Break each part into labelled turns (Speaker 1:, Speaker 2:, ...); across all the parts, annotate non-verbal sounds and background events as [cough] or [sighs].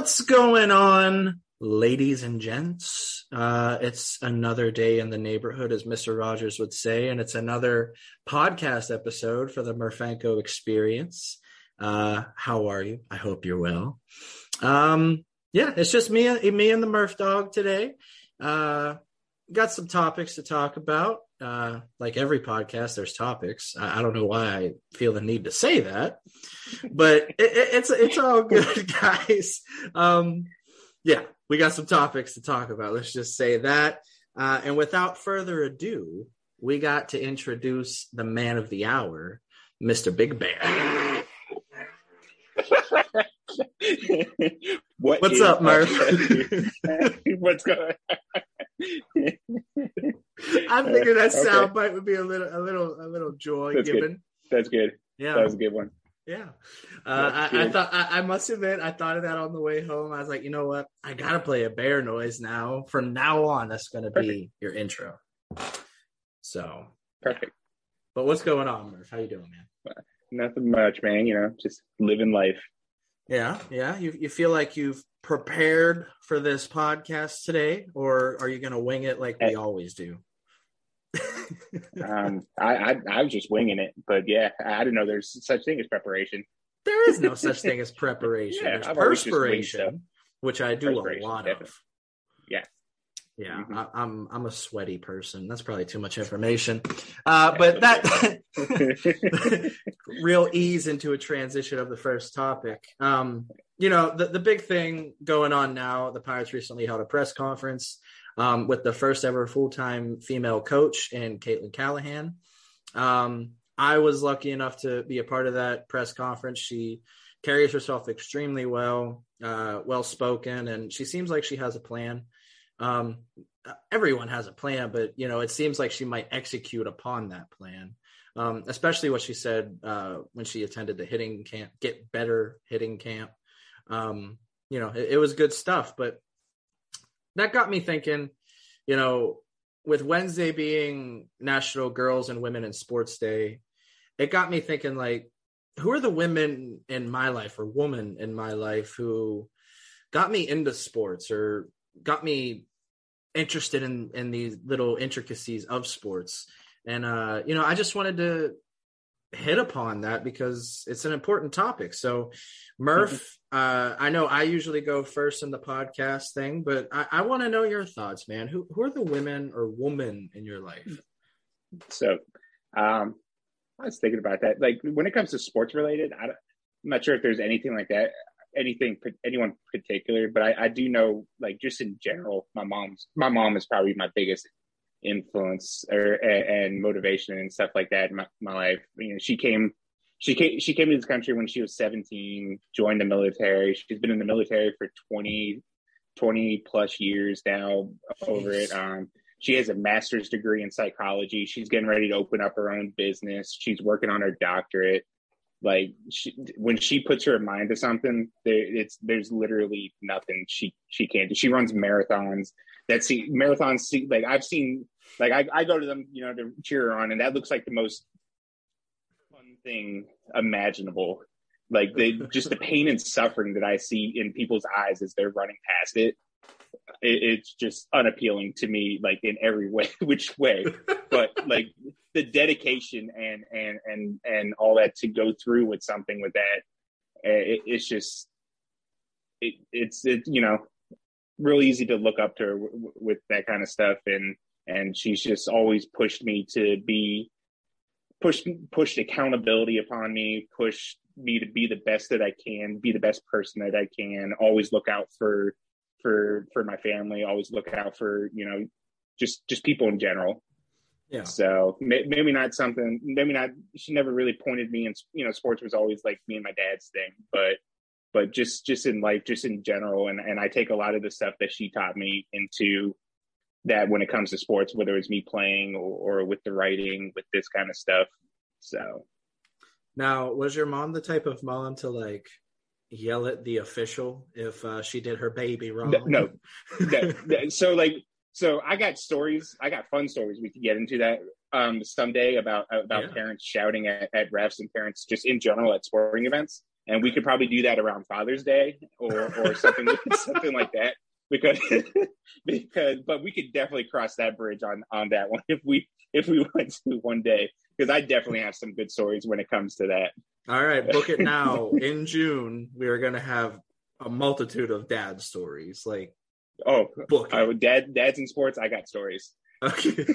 Speaker 1: What's going on, ladies and gents? Uh, it's another day in the neighborhood, as Mr. Rogers would say, and it's another podcast episode for the Murphanko Experience. Uh, how are you? I hope you're well. Um, yeah, it's just me, and me and the Murph dog today. Uh, got some topics to talk about. Uh, like every podcast, there's topics. I, I, don't know why I feel the need to say that, but [laughs] it, it, it's it's all good, [laughs] guys. Um, yeah, we got some topics to talk about. Let's just say that. Uh, and without further ado, we got to introduce the man of the hour, Mr. Big Bear. [laughs] what What's up, Murph?
Speaker 2: What's going?
Speaker 1: I figured that okay. sound bite would be a little, a little, a little joy
Speaker 2: That's
Speaker 1: given.
Speaker 2: Good. That's good. Yeah, that was a good one.
Speaker 1: Yeah, uh, I, I, thought I, I, must admit I thought of that on the way home. I was like, you know what? I gotta play a bear noise now. From now on, that's gonna Perfect. be your intro. So
Speaker 2: perfect.
Speaker 1: But what's going on, Murph? How you doing, man?
Speaker 2: Nothing much, man. You know, just living life.
Speaker 1: Yeah, yeah. You you feel like you've prepared for this podcast today, or are you going to wing it like we always do? [laughs]
Speaker 2: um, I, I, I was just winging it, but yeah, I didn't know there's such thing as preparation.
Speaker 1: There is no such thing as [laughs] preparation. yeah, there's perspiration, which I do a lot definitely. of.
Speaker 2: Yeah.
Speaker 1: Yeah, mm-hmm. I, am I'm, I'm a sweaty person. That's probably too much information, uh, but that [laughs] real ease into a transition of the first topic. Um, you know, the, the big thing going on now, the Pirates recently held a press conference um, with the first ever full time female coach in Caitlin Callahan. Um, I was lucky enough to be a part of that press conference. She carries herself extremely well, uh, well spoken, and she seems like she has a plan. Um, everyone has a plan, but you know, it seems like she might execute upon that plan. Um, especially what she said uh, when she attended the hitting camp, get better hitting camp um, you know, it, it was good stuff. But that got me thinking, you know, with Wednesday being National Girls and Women in Sports Day, it got me thinking like, who are the women in my life or woman in my life who got me into sports or got me interested in in these little intricacies of sports and uh you know i just wanted to hit upon that because it's an important topic. So, Murph, uh, I know I usually go first in the podcast thing, but I, I want to know your thoughts, man. Who who are the women or woman in your life?
Speaker 2: So, um, I was thinking about that. Like when it comes to sports related, I am not sure if there's anything like that, anything anyone particular, but I, I do know, like just in general, my mom's my mom is probably my biggest influence or and motivation and stuff like that in my, my life. You know, she came she came she came to this country when she was 17, joined the military. She's been in the military for 20 20 plus years now over it. Um she has a master's degree in psychology. She's getting ready to open up her own business. She's working on her doctorate. Like she, when she puts her mind to something, there, it's there's literally nothing she she can't do. She runs marathons that see marathons see like I've seen like I, I go to them, you know, to cheer on, and that looks like the most fun thing imaginable. Like they just the pain and suffering that I see in people's eyes as they're running past it. it it's just unappealing to me, like in every way, [laughs] which way. but like the dedication and and and and all that to go through with something with that, eh, it, it's just it, it's it you know real easy to look up to her w- with that kind of stuff. And and she's just always pushed me to be pushed pushed accountability upon me pushed me to be the best that i can be the best person that i can always look out for for for my family always look out for you know just just people in general. Yeah. So maybe not something maybe not she never really pointed me and you know sports was always like me and my dad's thing but but just just in life just in general. And and i take a lot of the stuff that she taught me into that when it comes to sports whether it's me playing or, or with the writing with this kind of stuff. So.
Speaker 1: Now was your mom the type of mom to like yell at the official if uh, she did her baby wrong?
Speaker 2: No, no. [laughs] so like so i got stories i got fun stories. We could get into that um someday about about yeah. parents shouting at, at refs and parents just in general at sporting events and we could probably do that around Father's Day or or [laughs] something something like that because [laughs] because but we could definitely cross that bridge on on that one if we if we [laughs] went to one day because I definitely have some good stories when it comes to that.
Speaker 1: All right, book it now. In June, we are going to have a multitude of dad stories. Like,
Speaker 2: oh, book. Dad, dads in sports. I got stories. Okay.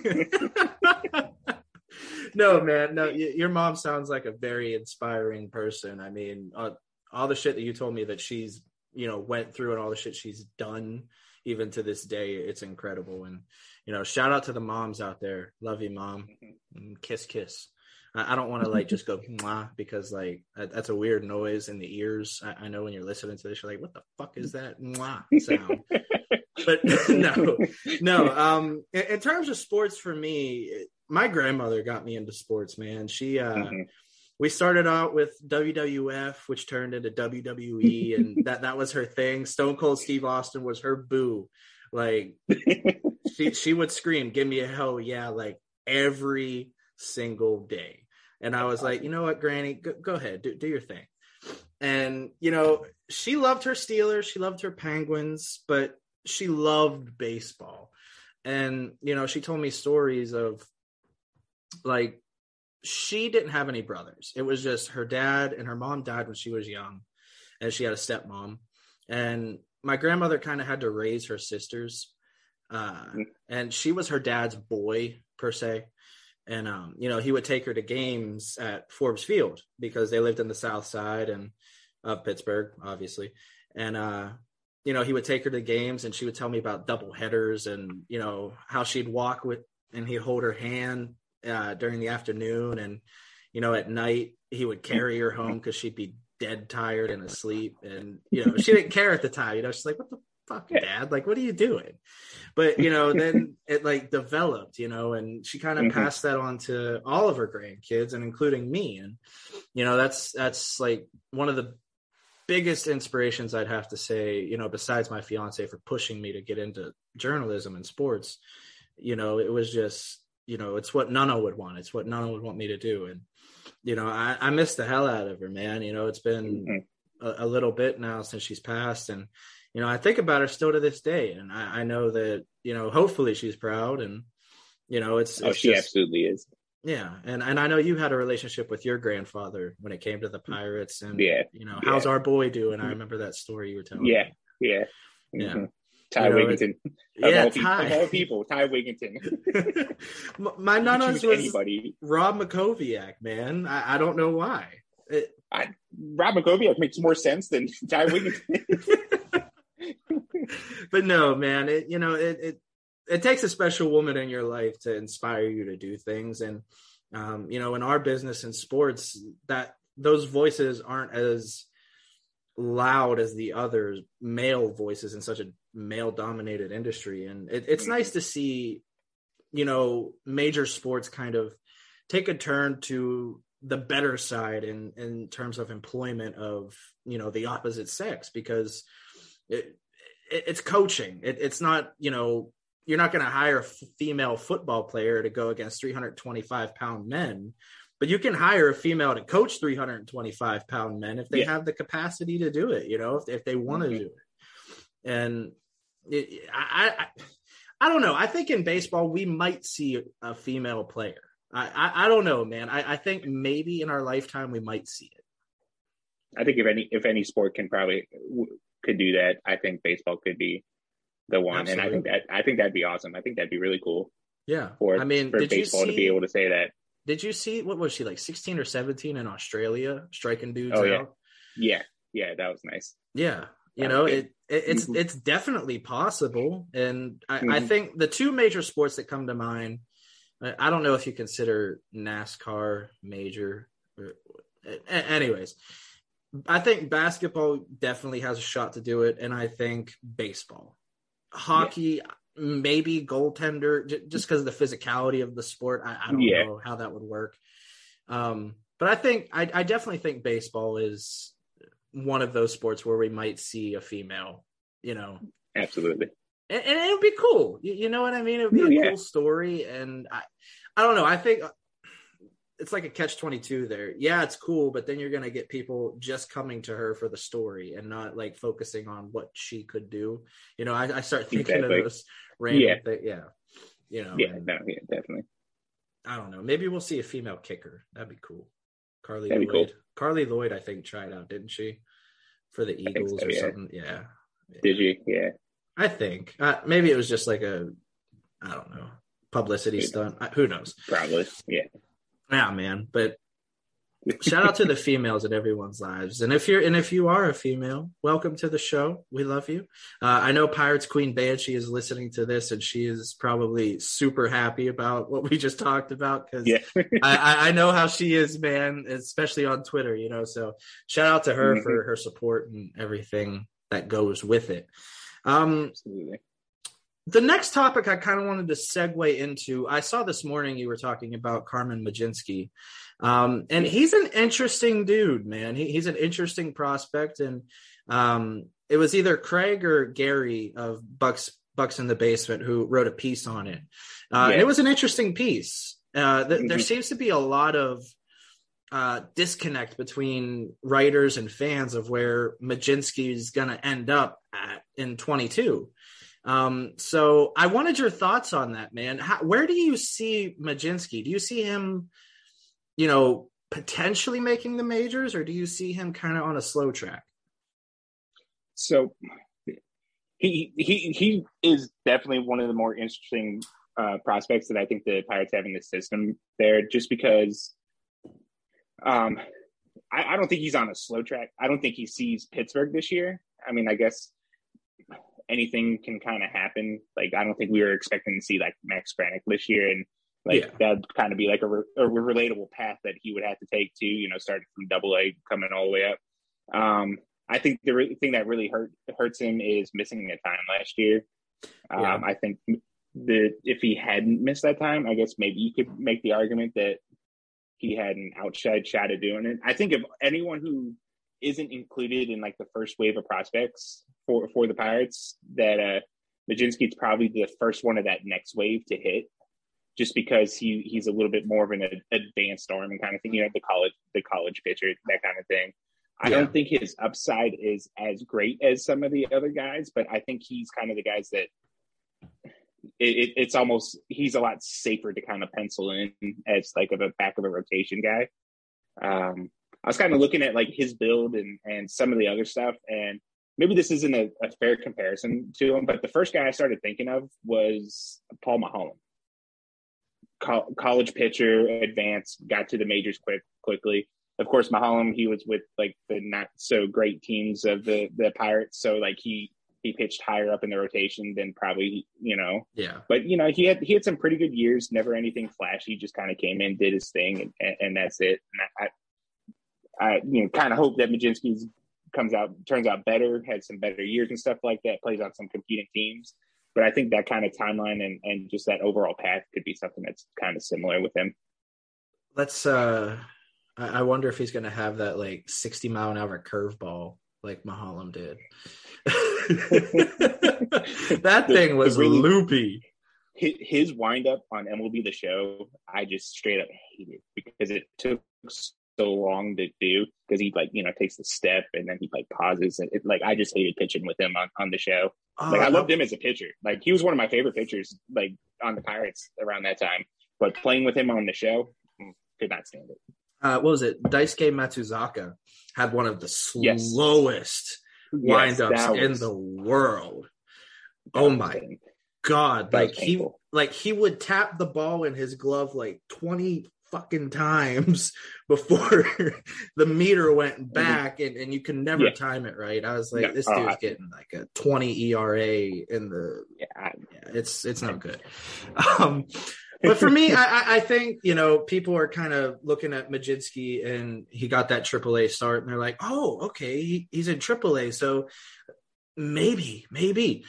Speaker 1: No, man, no. Your mom sounds like a very inspiring person. I mean, uh, all the shit that you told me that she's, you know, went through and all the shit she's done, even to this day, it's incredible. And you know, shout out to the moms out there. Love you, mom. Mm-hmm. Kiss, kiss. I don't want to like just go Mwah, because like that's a weird noise in the ears. I, I, know when you're listening to this, you're like, "What the fuck is that Mwah sound?" [laughs] but [laughs] no, no. Um, in, in, terms of sports, for me, my grandmother got me into sports. Man, she uh, mm-hmm. we started out with WWF, which turned into WWE, and [laughs] that that was her thing. Stone Cold Steve Austin was her boo. Like [laughs] she she would scream, "Give me a hell yeah!" Like every single day. And I was like, you know what, Granny, go, go ahead, do, do your thing. And, you know, she loved her Steelers, she loved her Penguins, but she loved baseball. And, you know, she told me stories of like, she didn't have any brothers. It was just her dad and her mom died when she was young, and she had a stepmom. And my grandmother kind of had to raise her sisters. Uh, mm. and she was her dad's boy, per se and um, you know he would take her to games at Forbes Field because they lived in the South Side and of Pittsburgh, obviously, and uh, you know he would take her to games and she would tell me about double headers and you know how she'd walk with and he'd hold her hand uh, during the afternoon. And you know at night he would carry her home because she'd be dead tired and asleep. And you know she didn't care at the time you know she's like what the fuck dad? Like what are you doing? But you know then it like developed you know and she kind of mm-hmm. passed that on to all of her grandkids and including me. And you know that's that's like one of the biggest inspirations i'd have to say you know besides my fiance for pushing me to get into journalism and sports you know it was just you know it's what nana would want it's what nana would want me to do and you know i i miss the hell out of her man you know it's been mm-hmm. a, a little bit now since she's passed and you know, I think about her still to this day, and I, I know that you know, hopefully she's proud, and you know, it's,
Speaker 2: oh,
Speaker 1: it's
Speaker 2: she just, absolutely is.
Speaker 1: Yeah, and and I know you had a relationship with your grandfather when it came to the Pirates, and
Speaker 2: yeah,
Speaker 1: you know, how's our boy doing? I remember that story you were telling.
Speaker 2: Yeah, me. yeah,
Speaker 1: yeah. Mm-hmm.
Speaker 2: Ty you know, Wigginton. [laughs]
Speaker 1: yeah,
Speaker 2: all
Speaker 1: Ty.
Speaker 2: People, of all people, Ty Wigginton. [laughs] [laughs]
Speaker 1: My nana's was anybody. Rob Mackowiak, man. I, I don't know why.
Speaker 2: It, I, Rob Mackowiak makes more sense than Ty Wigginton.
Speaker 1: but no, man, it you know it, it it takes a special woman in your life to inspire you to do things, and um, you know, in our business and sports, that those voices aren't as loud as the other male voices in such a male dominated industry and it, it's nice to see you know major sports kind of take a turn to the better side in in terms of employment of you know the opposite sex because it, it's coaching. It, it's not, you know, you're not going to hire a female football player to go against 325 pound men, but you can hire a female to coach 325 pound men if they yeah. have the capacity to do it, you know, if, if they want to mm-hmm. do it. And it, I, I, I don't know. I think in baseball, we might see a female player. I, I, I don't know, man. I, I think maybe in our lifetime, we might see it.
Speaker 2: I think if any if any sport can probably could do that, I think baseball could be the one. Absolutely. And I think that I think that'd be awesome. I think that'd be really cool.
Speaker 1: Yeah.
Speaker 2: For
Speaker 1: I mean,
Speaker 2: for baseball see, to be able to say that.
Speaker 1: Did you see what was she like 16 or 17 in Australia striking dudes
Speaker 2: oh,
Speaker 1: yeah.
Speaker 2: out? Yeah. Yeah, that was nice.
Speaker 1: Yeah. You know, it, it, it's mm-hmm. it's definitely possible. And I, mm-hmm. I think the two major sports that come to mind, I don't know if you consider NASCAR major. Or, anyways, I think basketball definitely has a shot to do it, and I think baseball, hockey, yeah. maybe goaltender, j- just because of the physicality of the sport. I, I don't yeah. know how that would work. Um, but I think I, I, definitely think baseball is one of those sports where we might see a female. You know,
Speaker 2: absolutely,
Speaker 1: and, and it would be cool. You, you, know what I mean? It would be a yeah. cool story, and I, I don't know. I think uh, it's like a catch 22 there. Yeah, it's cool, but then you're going to get people just coming to her for the story and not like focusing on what she could do. You know, I, I start thinking
Speaker 2: Exactly.
Speaker 1: of those random
Speaker 2: Yeah.
Speaker 1: yeah. You know,
Speaker 2: Yeah,
Speaker 1: and
Speaker 2: no, yeah, definitely.
Speaker 1: I don't know. Maybe we'll see a female kicker. That'd be cool. Carli
Speaker 2: That'd be cool.
Speaker 1: Carli Lloyd, I think, tried out, didn't she? For the Eagles
Speaker 2: so,
Speaker 1: or
Speaker 2: yeah.
Speaker 1: something. Yeah.
Speaker 2: Did you? Yeah.
Speaker 1: I think. Uh, maybe it was just like a, I don't know, publicity
Speaker 2: Who
Speaker 1: stunt. Uh, Who knows?
Speaker 2: Probably. Yeah.
Speaker 1: Yeah, man. But shout out to the females in everyone's lives. And if you're and if you are a female, welcome to the show. We love you. Uh, I know Pirates Queen Banshee is listening to this, and she is probably super happy about what we just talked about because
Speaker 2: Yeah.
Speaker 1: I, I- know how she is, man, especially on Twitter. You know, so shout out to her
Speaker 2: Mhm.
Speaker 1: for her support and everything that goes with it. Um,
Speaker 2: Absolutely.
Speaker 1: The next topic I kind of wanted to segue into, I saw this morning you were talking about Carmen Mlodzinski. Um, and he's an interesting dude, man. He, he's an interesting prospect. And um, it was either Craig or Gary of Bucs Bucs in the Basement who wrote a piece on it. Uh, and it was an interesting piece. Uh, th- There
Speaker 2: Mhm.
Speaker 1: seems to be a lot of uh, disconnect between writers and fans of where Mlodzinski is going to end up at in 22. Um, so I wanted your thoughts on that, man. How, where do you see Mlodzinski? Do you see him, you know, potentially making the majors, or do you see him kind of on a slow track?
Speaker 2: So he he he is definitely one of the more interesting uh, prospects that I think the Pirates have in the system there, just because um, I, I don't think he's on a slow track. I don't think he sees Pittsburgh this year. I mean, I guess anything can kind of happen. Like, I don't think we were expecting to see like Max Kranick this year, and like
Speaker 1: Yeah.
Speaker 2: that'd kind of be like a, re- a relatable path that he would have to take to, you know, starting from Double A, coming all the way up. Um, I think the re- thing that really hurt hurts him is missing the time last year. Um,
Speaker 1: Yeah.
Speaker 2: I think the if he hadn't missed that time, I guess maybe you could make the argument that he had an outside shot at doing it. I think if anyone who isn't included in like the first wave of prospects for for the Pirates, that uh Mlodzinski's probably the first one of that next wave to hit, just because he he's a little bit more of an advanced arm and kind of thing. You know, the college the college pitcher, that kind of thing. I
Speaker 1: Yeah.
Speaker 2: don't think his upside is as great as some of the other guys, but I think he's kind of the guys that it, it, it's almost he's a lot safer to kind of pencil in as like of a back of a rotation guy. Um, I was kind of looking at like his build and and some of the other stuff, and maybe this isn't a, a fair comparison to him, but the first guy I started thinking of was Paul Maholm. Co- college pitcher, advanced, got to the majors quick quickly. Of course, Maholm he was with like the not so great teams of the the Pirates, so like he he pitched higher up in the rotation than probably you know
Speaker 1: Yeah.
Speaker 2: but you know he had he had some pretty good years never anything flashy just kind of came in did his thing and, and, and that's it and I, I you know kind of hope that Mlodzinski's comes out turns out better had some better years and stuff like that plays on some competing teams but I think that kind of timeline and, and just that overall path could be something that's kind of similar with him
Speaker 1: Let's. uh I wonder if he's going to have that like 60 mile an hour curveball like Maholm did. [laughs] that thing was
Speaker 2: really-
Speaker 1: loopy.
Speaker 2: his, windup on MLB the show, I just straight up hated because it took so long to do because he like you know takes the step and then he like pauses and it, like I just hated pitching with him on, on the show. Like I loved him as a pitcher. Like he was one of my favorite pitchers like on the Pirates around that time. But playing with him on the show, mm, could not stand it.
Speaker 1: uh, what was it? Daisuke Matsuzaka had one of the slowest
Speaker 2: Yes,
Speaker 1: windups
Speaker 2: that
Speaker 1: in
Speaker 2: was-
Speaker 1: the world.
Speaker 2: that
Speaker 1: Oh my God! Like he, like he would tap the ball in his glove like twenty fucking times [laughs] before [laughs] the meter went back, and, and you can never
Speaker 2: Mm-hmm. Yeah.
Speaker 1: time it right. I was like,
Speaker 2: No.
Speaker 1: this
Speaker 2: Oh,
Speaker 1: dude's
Speaker 2: I-
Speaker 1: getting like a twenty ERA in the
Speaker 2: Yeah, I,
Speaker 1: yeah, it's it's not good. [laughs] Um, but for me, I, I- I think you know people are kind of looking at Mlodzinski and he got that AAA start, and they're like, oh, okay, he, he's in AAA, so maybe, maybe.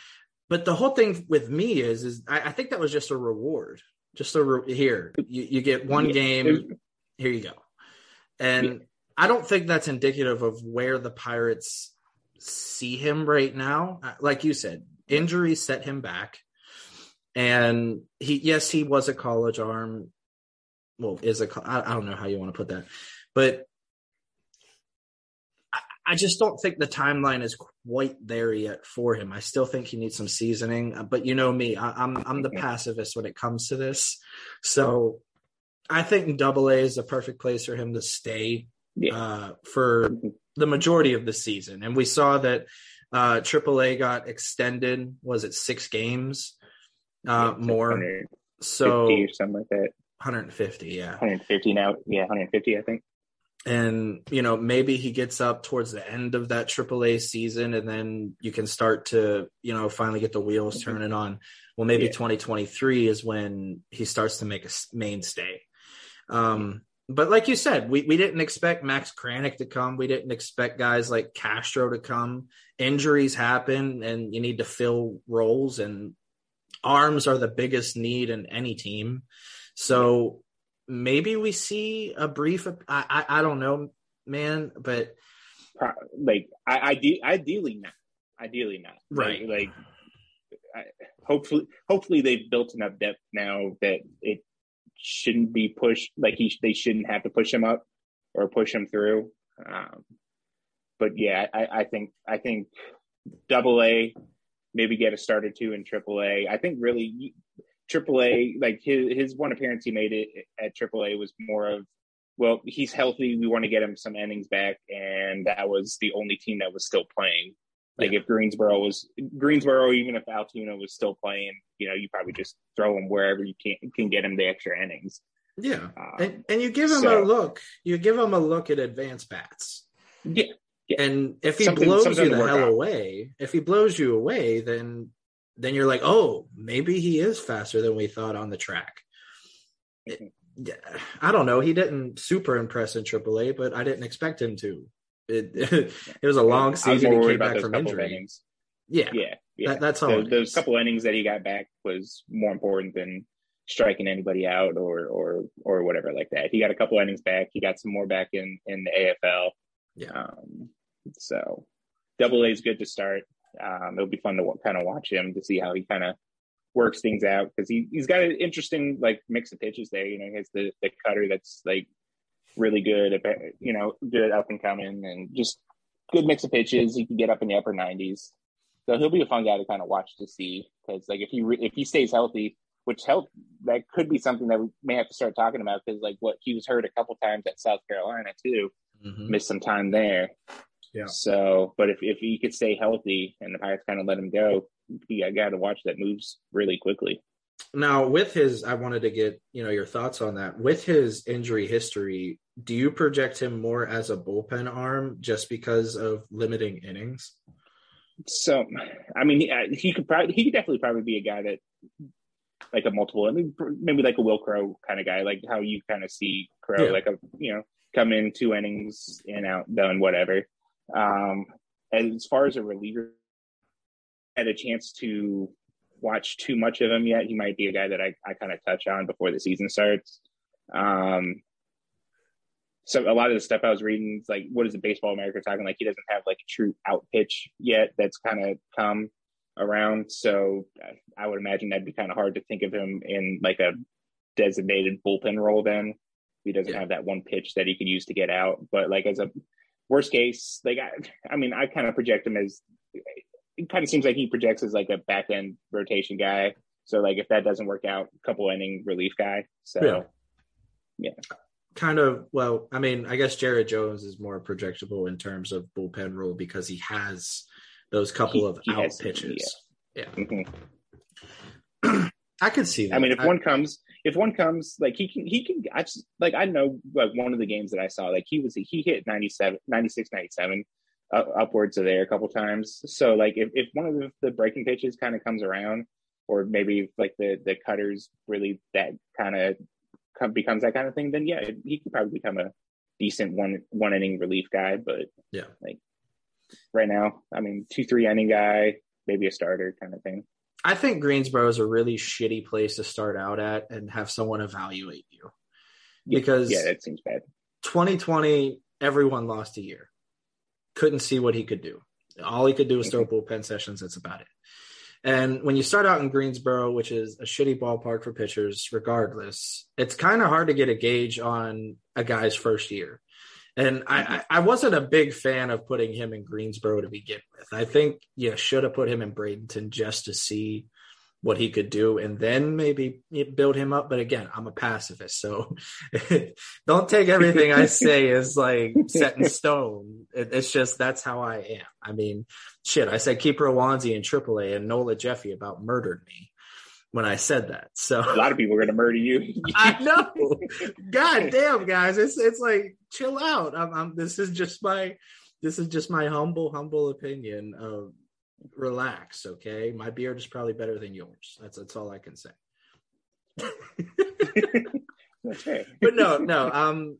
Speaker 1: But the whole thing with me is, is I, I think that was just a reward, just a re- here you, you get one game, here you go, and. I don't think that's indicative of where the Pirates see him right now. Uh, Like you said, injuries set him back. And he, yes, he was a college arm. well is a I, I don't know how you want to put that, but I, just don't think the timeline is quite there yet for him. I still think he needs some seasoning, uh, but you know me, I, I'm I'm the pacifist when it comes to this, so I think Double A is the perfect place for him to stay
Speaker 2: Yeah.
Speaker 1: uh, for the majority of the season, and we saw that uh, AAA got extended. Was it six games? Uh,
Speaker 2: Yeah,
Speaker 1: more so
Speaker 2: or something like that.
Speaker 1: 150, yeah.
Speaker 2: 150 now. Yeah, 150, I think.
Speaker 1: And you know, maybe he gets up towards the end of that AAA season, and then you can start to you know finally get the wheels
Speaker 2: Mm-hmm.
Speaker 1: turning on. Well, maybe
Speaker 2: Yeah.
Speaker 1: 2023 is when he starts to make a mainstay. Um, but like you said, we, we didn't expect Max Kranick to come. We didn't expect guys like Castro to come. Injuries happen, and you need to fill roles, and arms are the biggest need in any team. So maybe we see a brief. I I, I don't know, man, but
Speaker 2: Like, I, ide- ideally not. Ideally not.
Speaker 1: Right.
Speaker 2: Like, like I, hopefully, hopefully they've built enough depth now that it shouldn't be pushed. Like he, they shouldn't have to push him up or push him through. Um, but yeah, I, I think I think Double A, maybe get a start or two in Triple A. I think really Triple A, like his his one appearance he made it at Triple A was more of, well, he's healthy. We want to get him some innings back, and that was the only team that was still playing. Like if Greensboro was Greensboro, even if Altoona was still playing, you know, you probably just throw him wherever you can can get him the extra innings.
Speaker 1: yeah,
Speaker 2: Um,
Speaker 1: and, and you give him
Speaker 2: so-
Speaker 1: a look. You give him a look at advanced bats.
Speaker 2: Yeah, yeah.
Speaker 1: And if he
Speaker 2: Something-
Speaker 1: blows
Speaker 2: something
Speaker 1: you the hell
Speaker 2: on.
Speaker 1: away, if he blows you away, then then you're like, oh, maybe he is faster than we thought on the track. It- I don't know. He didn't super impress in AAA, but I didn't expect him to. It, [laughs] it was a long season. He came back from
Speaker 2: couple
Speaker 1: injury.
Speaker 2: innings.
Speaker 1: Yeah,
Speaker 2: Yeah, yeah.
Speaker 1: That, that's all.
Speaker 2: those,
Speaker 1: it
Speaker 2: those couple innings that he got back was more important than striking anybody out or or or whatever like that. He got a couple innings back. He got some more back in in the AFL.
Speaker 1: Yeah.
Speaker 2: Um, so Double A is good to start. Um, it'll be fun to kind of watch him to see how he kind of works things out because he he's got an interesting like mix of pitches there. You know, he has the the cutter that's like really good, at, you know, good up and coming, and just good mix of pitches. He can get up in the upper nineties. So he'll be a fun guy to kind of watch to see because like if he re- if he stays healthy, which health that could be something that we may have to start talking about because like what he was hurt a couple times at South Carolina too,
Speaker 1: Mhm.
Speaker 2: missed some time there.
Speaker 1: Yeah.
Speaker 2: So, but if if he could stay healthy and the Pirates kind of let him go, he I got to watch that moves really quickly.
Speaker 1: Now, with his, I wanted to get you know your thoughts on that. With his injury history, do you project him more as a bullpen arm just because of limiting innings?
Speaker 2: So, I mean, he, uh, he could probably he could definitely probably be a guy that like a multiple. I mean, maybe like a Wil Crowe kind of guy, like how you kind of see Crowe,
Speaker 1: Yeah.
Speaker 2: like a you know come in two innings and out done whatever. Um, as far as a reliever, had a chance to watch too much of him yet. He might be a guy that I, I kind of touch on before the season starts. Um, so a lot of the stuff I was reading, is like, what is the Baseball America talking? Like, he doesn't have like a true out pitch yet. That's kind of come around. So I, I would imagine that'd be kind of hard to think of him in like a designated bullpen role. Then he doesn't
Speaker 1: Yeah.
Speaker 2: have that one pitch that he could use to get out. But like as a worst case, like I, I mean, I kind of project him as. It kind of seems like he projects as like a back end rotation guy. So like if that doesn't work out, couple inning relief guy. So
Speaker 1: Yeah. Kind of. Well, I mean, I guess Jared Jones is more projectable in terms of bullpen role because he has those couple
Speaker 2: He-
Speaker 1: of
Speaker 2: he
Speaker 1: out
Speaker 2: has-
Speaker 1: pitches.
Speaker 2: mhm.
Speaker 1: I could see that.
Speaker 2: I mean, if
Speaker 1: I-
Speaker 2: one comes, if one comes, like he can, he can. I just like I know like one of the games that I saw, like he was he hit 97, 96, 97, uh, upwards of there a couple times. So like if, if one of the, the breaking pitches kind of comes around, or maybe like the the cutters really that kind of come, becomes that kind of thing, then yeah, he could probably become a decent one one inning relief guy. But
Speaker 1: Yeah.
Speaker 2: like right now, I mean, two three inning guy, maybe a starter kind of thing.
Speaker 1: I think Greensboro is a really shitty place to start out at and have someone evaluate you because
Speaker 2: yeah, that seems bad.
Speaker 1: 2020, everyone lost a year. Couldn't see what he could do. All he could do was throw bullpen sessions. That's about it. And when you start out in Greensboro, which is a shitty ballpark for pitchers, regardless, it's kind of hard to get a gauge on a guy's first year. And I, I wasn't a big fan of putting him in Greensboro to begin with. I think you should have put him in Bradenton just to see what he could do and then maybe build him up. But again, I'm a pacifist. So [laughs] don't take everything I [laughs] say as like set in stone. It, it's just that's how I am. I mean, shit, I said keep Roansy in AAA and Nola Jeffy about murdered me when I said that. So
Speaker 2: a lot of people are going to murder you. [laughs]
Speaker 1: I know. God damn, guys, it's it's like chill out. I'm, I'm, this is just my this is just my humble humble opinion of relax. Okay, my beard is probably better than yours. That's that's all I can say. okay. But no, no. Um,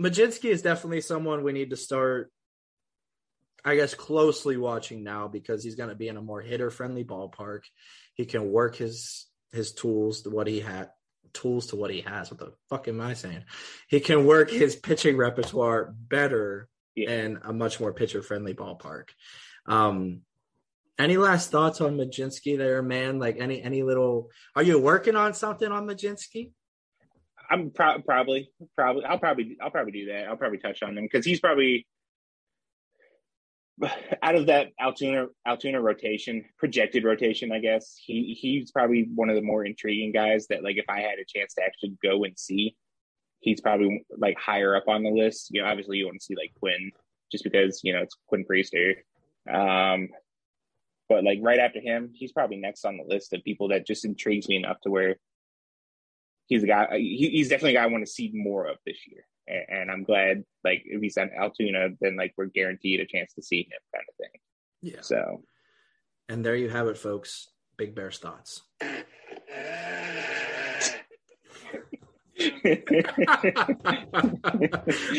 Speaker 1: Mlodzinski is definitely someone we need to start. I guess closely watching now because he's going to be in a more hitter friendly ballpark. He can work his his tools to what he had tools to what he has. What the fuck am I saying? He can work his pitching repertoire better yeah. in a much more pitcher friendly ballpark. Um, any last thoughts on Mlodzinski there, man? Like any any little are you working on something on Mlodzinski?
Speaker 2: I'm pro- probably probably I'll probably I'll probably do that. I'll probably touch on him because he's probably [sighs] out of that Altoona Altoona rotation, projected rotation, I guess he he's probably one of the more intriguing guys that like if I had a chance to actually go and see, he's probably like higher up on the list. You know, obviously you want to see like Quinn just because you know it's Quinn Priester, um, but like right after him, he's probably next on the list of people that just intrigues me enough to where he's a guy. He, he's definitely a guy I want to see more of this year and, and I'm glad like if he's on Altoona, then like we're guaranteed a chance to see him, kind of thing. Yeah. So,
Speaker 1: and there you have it, folks. Big Bear's thoughts. [laughs]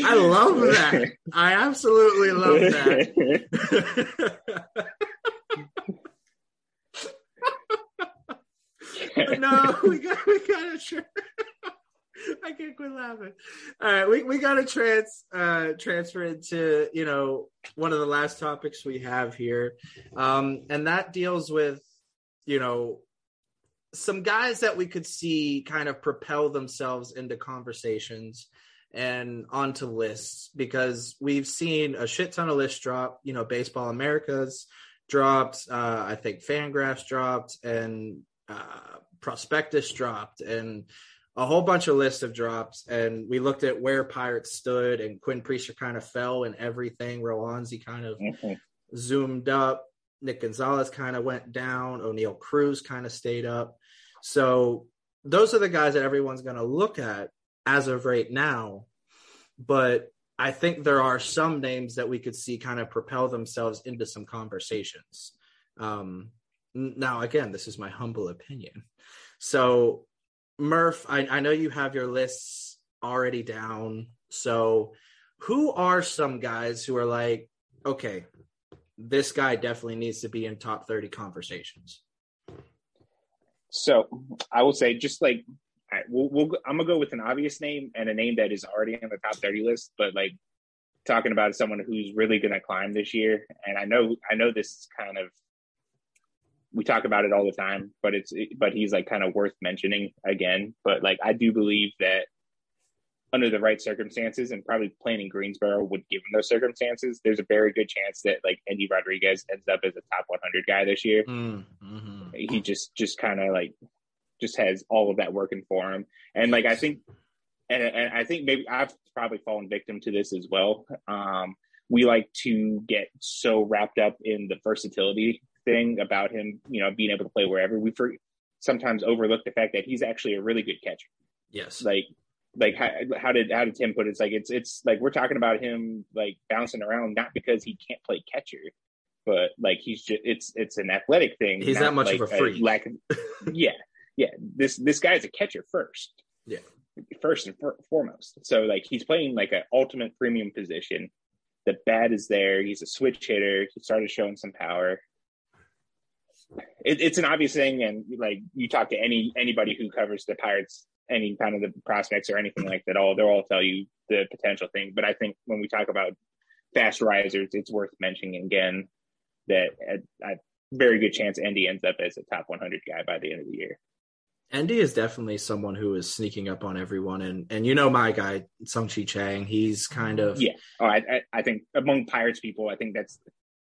Speaker 1: I love that. I absolutely love that. [laughs] [laughs] no, we got we got to I can't quit laughing. All right, we, we got to trans uh, transfer into you know one of the last topics we have here, um, and that deals with you know some guys that we could see kind of propel themselves into conversations and onto lists because we've seen a shit ton of lists drop. You know, Baseball Americas dropped, uh, I think Fangraphs dropped, and uh, Prospectus dropped, and a whole bunch of lists have dropped, and we looked at where Pirates stood, and Quinn Priester kind of fell and everything. Roansy kind of mm-hmm. zoomed up. Nick Gonzalez kind of went down. Oneil Cruz kind of stayed up. So those are the guys that everyone's going to look at as of right now. But I think there are some names that we could see kind of propel themselves into some conversations. Um, now, again, this is my humble opinion. So Murph, I, I know you have your lists already down. So, who are some guys who are like, okay, this guy definitely needs to be in top 30 conversations?
Speaker 2: So, I will say, just like, we'll, we'll, I'm gonna go with an obvious name and a name that is already on the top 30 list, but like talking about someone who's really gonna climb this year. And I know, I know this is kind of we talk about it all the time, but it's but he's like kind of worth mentioning again. But like I do believe that under the right circumstances and probably playing in Greensboro would give him those circumstances. There's a very good chance that like Endy Rodriguez ends up as a top 100 guy this year. Mm, mm-hmm. He just just kind of like just has all of that working for him, and like I think, and, and I think maybe I've probably fallen victim to this as well. Um, we like to get so wrapped up in the versatility thing about him, you know, being able to play wherever. We for, sometimes overlook the fact that he's actually a really good catcher.
Speaker 1: Yes.
Speaker 2: Like, like how, how did how did Tim put it? It's like it's it's like we're talking about him like bouncing around not because he can't play catcher, but like he's just it's it's an athletic thing.
Speaker 1: He's not much like of a freak. A lack
Speaker 2: of, [laughs] yeah, yeah. This this guy's a catcher first.
Speaker 1: Yeah,
Speaker 2: first and for, foremost. So like he's playing like an ultimate premium position. The bat is there. He's a switch hitter. He started showing some power it, it's an obvious thing, and like you talk to any anybody who covers the Pirates, any kind of the prospects or anything like that, all they'll all tell you the potential thing. But I think when we talk about fast risers, it's worth mentioning again that a very good chance Endy ends up as a top 100 guy by the end of the year.
Speaker 1: Endy is definitely someone who is sneaking up on everyone, and and you know my guy Tsung-Che Cheng, he's kind of
Speaker 2: yeah. Oh, I, I, I think among Pirates people, I think that's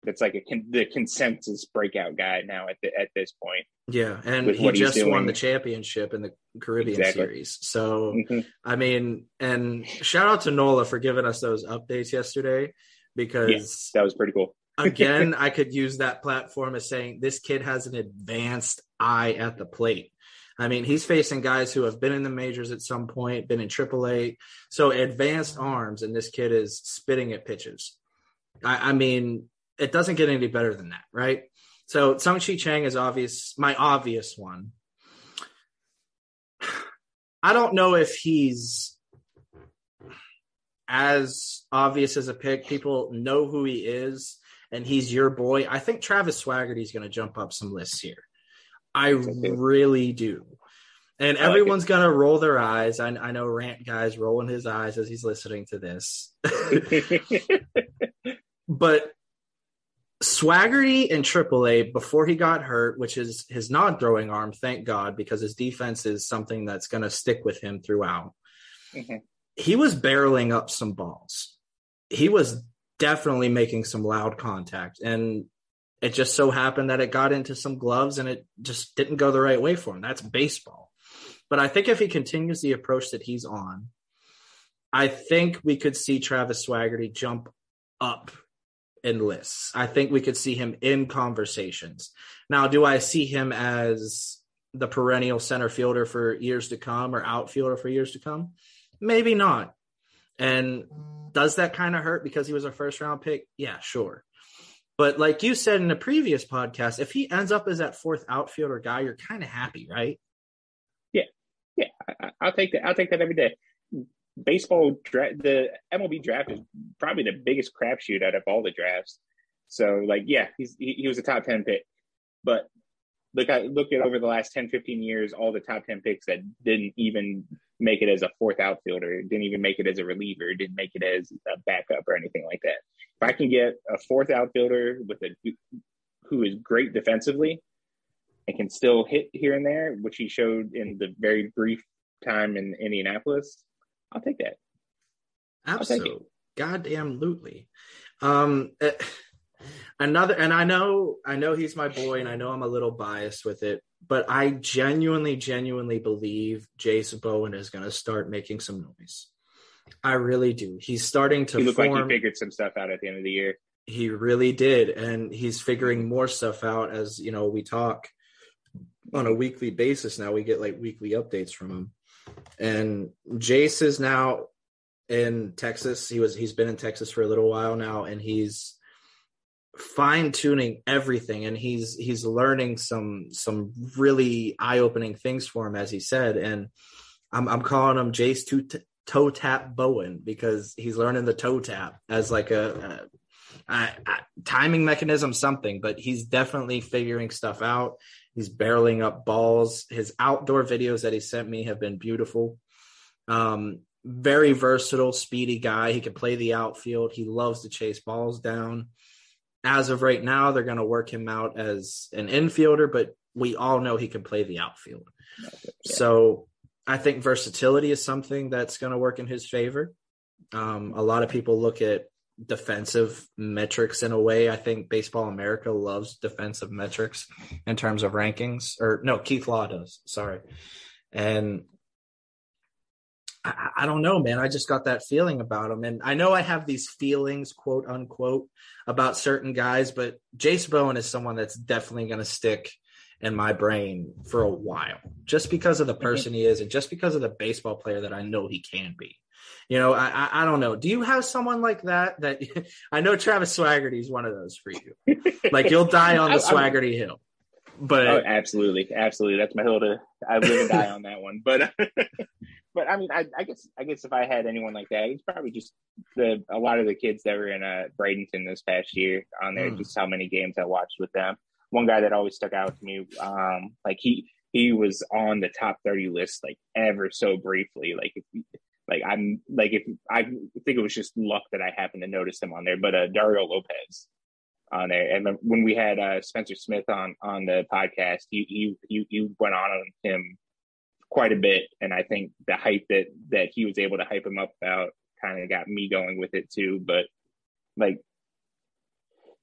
Speaker 2: that's like a con- the consensus breakout guy now at the, at this point.
Speaker 1: Yeah, and he just won the championship in the Caribbean exactly. Series. So mm-hmm. I mean, and shout out to Nola for giving us those updates yesterday because
Speaker 2: yeah, that was pretty cool. [laughs]
Speaker 1: again, I could use that platform as saying this kid has an advanced eye at the plate. I mean, he's facing guys who have been in the majors at some point, been in AAA, so advanced arms, and this kid is spitting at pitches. I, I mean, it doesn't get any better than that, right? So Tsung-Che Cheng is obvious, my obvious one. I don't know if he's as obvious as a pick. People know who he is, and he's your boy. I think Travis Swaggerty is going to jump up some lists here. I really do. And everyone's gonna roll their eyes. I, I know Rant guy's rolling his eyes as he's listening to this. [laughs] but Swaggerty in AAA before he got hurt, which is his non-throwing arm, thank God, because his defense is something that's going to stick with him throughout. Mm-hmm. He was barreling up some balls. He was definitely making some loud contact, and it just so happened that it got into some gloves and it just didn't go the right way for him. That's baseball. But I think if he continues the approach that he's on, I think we could see Travis Swaggerty jump up in lists. I think we could see him in conversations. Now, do I see him as the perennial center fielder for years to come or outfielder for years to come? Maybe not. And does that kind of hurt because he was a first round pick? Yeah, sure. But like you said in the previous podcast, if he ends up as that fourth outfielder guy, you're kind of happy, right?
Speaker 2: Yeah, yeah. I, will take that. I'll take that every day. Baseball draft, the MLB draft is probably the biggest crapshoot out of all the drafts. So, like, yeah, he's he, he was a top ten pick, but look at look at over the last 10, 15 years, all the top ten picks that didn't even make it as a fourth outfielder, didn't even make it as a reliever, didn't make it as a backup or anything like that. If I can get a fourth outfielder with a who is great defensively and can still hit here and there, which he showed in the very brief time in Indianapolis, I'll take that.
Speaker 1: Absolutely, goddamn lootly. Um, uh, another, and I know, I know he's my boy, and I know I'm a little biased with it, but I genuinely, genuinely believe Jase Bowen is going to start making some noise. I really do. He's starting to.
Speaker 2: He looked form, like he figured some stuff out at the end of the year.
Speaker 1: He really did, and he's figuring more stuff out as you know we talk on a weekly basis. Now we get like weekly updates from him, and Jase is now in Texas. He was he's been in Texas for a little while now, and he's fine tuning everything and he's he's learning some some really eye opening things for him as he said and I'm I'm calling him Jase two toe tap Bowen because he's learning the toe tap as like a, a, a, timing mechanism, something, but he's definitely figuring stuff out. He's barreling up balls. His outdoor videos that he sent me have been beautiful. Um, very versatile, speedy guy. He can play the outfield. He loves to chase balls down. As of right now, they're going to work him out as an infielder, but we all know he can play the outfield. Yeah. So I think versatility is something that's going to work in his favor. Um, a lot of people look at defensive metrics in a way. I think Baseball America loves defensive metrics in terms of rankings, or no, Keith Law does. Sorry. And I, I, don't know, man. I just got that feeling about him. And I know I have these feelings, quote unquote, about certain guys, but Jase Bowen is someone that's definitely going to stick in my brain for a while, just because of the mm-hmm. person he is, and just because of the baseball player that I know he can be. You know, I, I, I don't know. Do you have someone like that? That [laughs] I know Travis Swaggerty is one of those for you. like you'll die on the [laughs] Swaggerty hill. But
Speaker 2: oh, absolutely, absolutely, that's my hill to. I live and die on that one. But [laughs] but I mean, I, I, guess I guess if I had anyone like that, it's probably just the a lot of the kids that were in uh, Bradenton this past year on there. Mm. Just how many games I watched with them one guy that always stuck out to me, um, like he he was on the top thirty list like ever so briefly. Like if like I'm like if I think it was just luck that I happened to notice him on there, but uh, Dariel Lopez. on there. And when we had uh, Spencer Smith on on the podcast, you you you you went on him quite a bit, and I think the hype that that he was able to hype him up about kind of got me going with it too. But like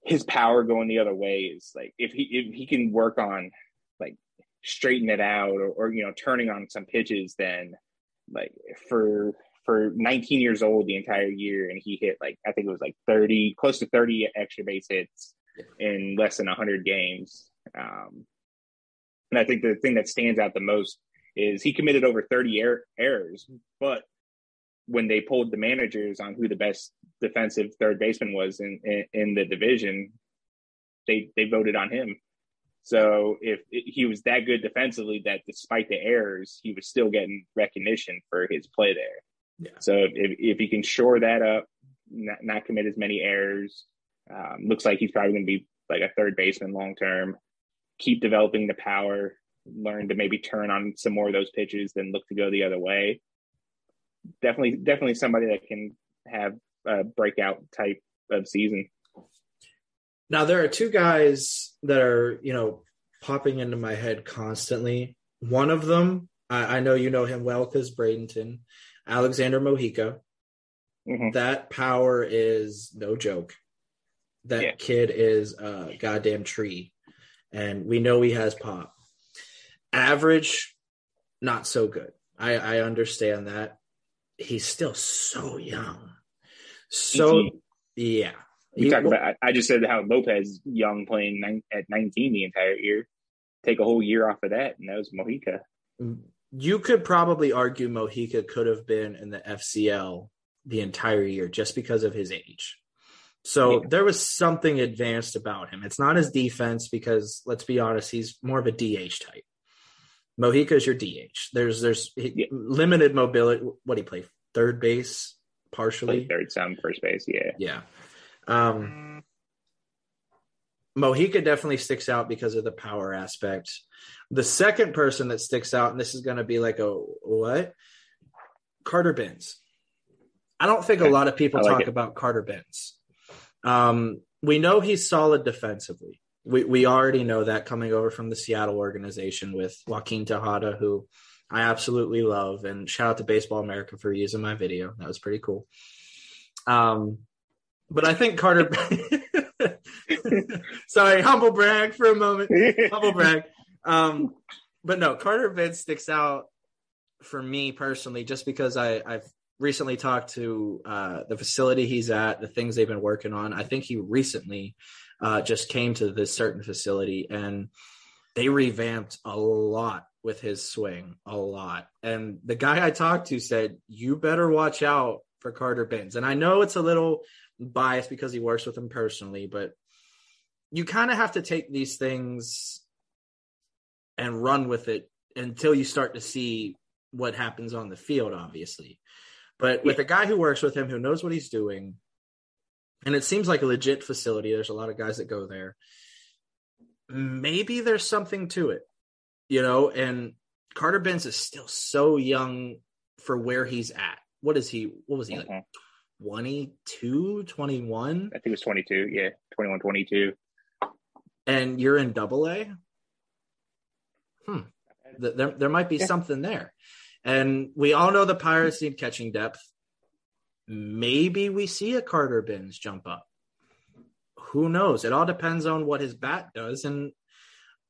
Speaker 2: his power going the other way is like if he if he can work on like straighten it out or, or you know turning on some pitches, then like for for 19 years old the entire year and he hit like I think it was like 30 close to 30 extra base hits in less than 100 games. Um, and I think the thing that stands out the most is he committed over 30 er- errors, but when they pulled the managers on who the best defensive third baseman was in, in, in the division, they they voted on him. So if he was that good defensively, that despite the errors, he was still getting recognition for his play there. Yeah. So if if he can shore that up, not, not commit as many errors, um, looks like he's probably going to be like a third baseman long term. Keep developing the power, learn to maybe turn on some more of those pitches then look to go the other way. Definitely, definitely somebody that can have a breakout type of season.
Speaker 1: Now there are two guys that are, you know, popping into my head constantly. One of them, I, I know you know him well because Bradenton, Alexander Mojica. Mm-hmm. That power is no joke. That yeah. kid is a goddamn tree. And we know he has pop. Average, not so good. I, I understand that. He's still so young. So, yeah.
Speaker 2: He, talk about. I just said how Lopez young playing nine, at 19 the entire year. Take a whole year off of that, and that was Mojica.
Speaker 1: You could probably argue Mojica could have been in the FCL the entire year just because of his age. So yeah. there was something advanced about him. It's not his defense because let's be honest, he's more of a DH type. Mojica is your DH. There's there's yeah. limited mobility. What do he play? Third base, partially.
Speaker 2: Play third, some first base. Yeah.
Speaker 1: Yeah. Um, Mojica definitely sticks out because of the power aspect. The second person that sticks out, and this is going to be like a what? Carter Bins. I don't think a lot of people like talk it. about Carter Bins. Um, we know he's solid defensively. We we already know that coming over from the Seattle organization with Joaquin Tenuta, who I absolutely love, and shout out to Baseball America for using my video. That was pretty cool. Um, but I think Carter. [laughs] [laughs] Sorry, humble brag for a moment. [laughs] Humble brag. Um, but no, Carter Bins sticks out for me personally, just because I, I've recently talked to uh, the facility he's at, the things they've been working on. I think he recently uh, just came to this certain facility and they revamped a lot with his swing, a lot. And the guy I talked to said, "You better watch out for Carter Bins." And I know it's a little biased because he works with him personally, but you kind of have to take these things and run with it until you start to see what happens on the field, obviously. But with a guy who works with him, who knows what he's doing, and it seems like a legit facility, there's a lot of guys that go there. Maybe there's something to it, you know. And Carter Bins is still so young for where he's at. What is he? What was he like? Mm-hmm. Mm-hmm. 22, 21?
Speaker 2: I think it was 22. Yeah, 21, 22.
Speaker 1: And you're in double A? Hmm. There, there might be yeah. something there. And we all know the Pirates need catching depth. Maybe we see a Carter Bins jump up. Who knows? It all depends on what his bat does. And